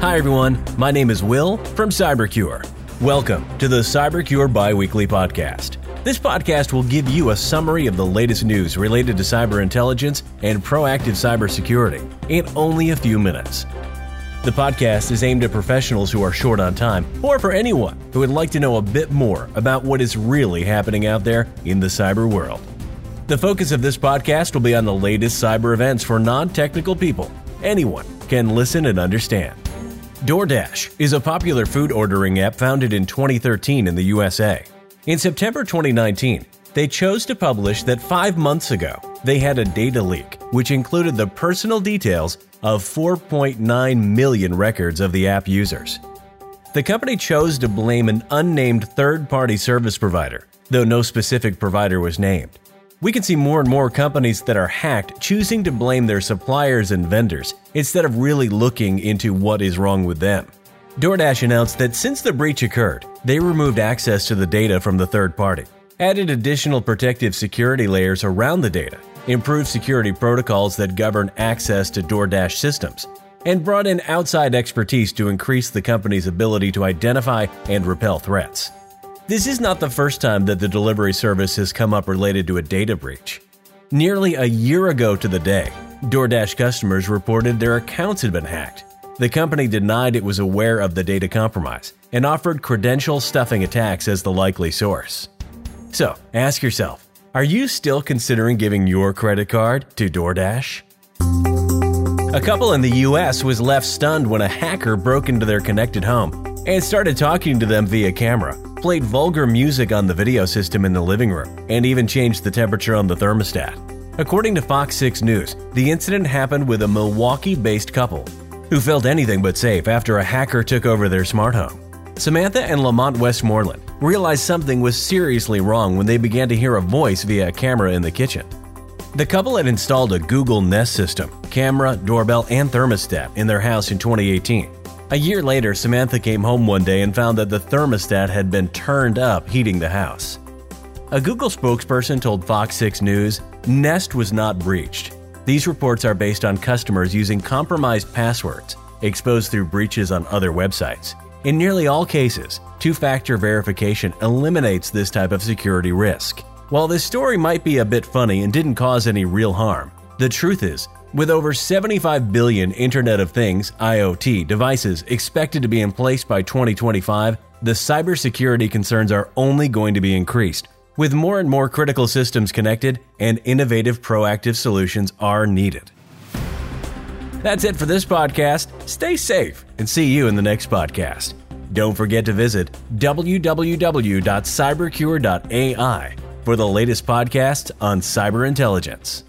Hi, everyone. My name is Will from CyberCure. Welcome to the CyberCure Biweekly Podcast. This podcast will give you a summary of the latest news related to cyber intelligence and proactive cybersecurity in only a few minutes. The podcast is aimed at professionals who are short on time, or for anyone who would like to know a bit more about what is really happening out there in the cyber world. The focus of this podcast will be on the latest cyber events for non technical people. Anyone can listen and understand. DoorDash is a popular food ordering app founded in 2013 in the USA. In September 2019, they chose to publish that five months ago they had a data leak, which included the personal details of 4.9 million records of the app users. The company chose to blame an unnamed third party service provider, though no specific provider was named. We can see more and more companies that are hacked choosing to blame their suppliers and vendors instead of really looking into what is wrong with them. DoorDash announced that since the breach occurred, they removed access to the data from the third party, added additional protective security layers around the data, improved security protocols that govern access to DoorDash systems, and brought in outside expertise to increase the company's ability to identify and repel threats. This is not the first time that the delivery service has come up related to a data breach. Nearly a year ago to the day, DoorDash customers reported their accounts had been hacked. The company denied it was aware of the data compromise and offered credential stuffing attacks as the likely source. So, ask yourself are you still considering giving your credit card to DoorDash? A couple in the US was left stunned when a hacker broke into their connected home and started talking to them via camera, played vulgar music on the video system in the living room, and even changed the temperature on the thermostat. According to Fox 6 News, the incident happened with a Milwaukee based couple who felt anything but safe after a hacker took over their smart home. Samantha and Lamont Westmoreland realized something was seriously wrong when they began to hear a voice via a camera in the kitchen. The couple had installed a Google Nest system, camera, doorbell, and thermostat in their house in 2018. A year later, Samantha came home one day and found that the thermostat had been turned up, heating the house. A Google spokesperson told Fox 6 News Nest was not breached. These reports are based on customers using compromised passwords exposed through breaches on other websites. In nearly all cases, two factor verification eliminates this type of security risk. While this story might be a bit funny and didn't cause any real harm, the truth is with over 75 billion Internet of Things IoT devices expected to be in place by 2025, the cybersecurity concerns are only going to be increased. With more and more critical systems connected, and innovative proactive solutions are needed. That's it for this podcast. Stay safe and see you in the next podcast. Don't forget to visit www.cybercure.ai for the latest podcasts on cyber intelligence.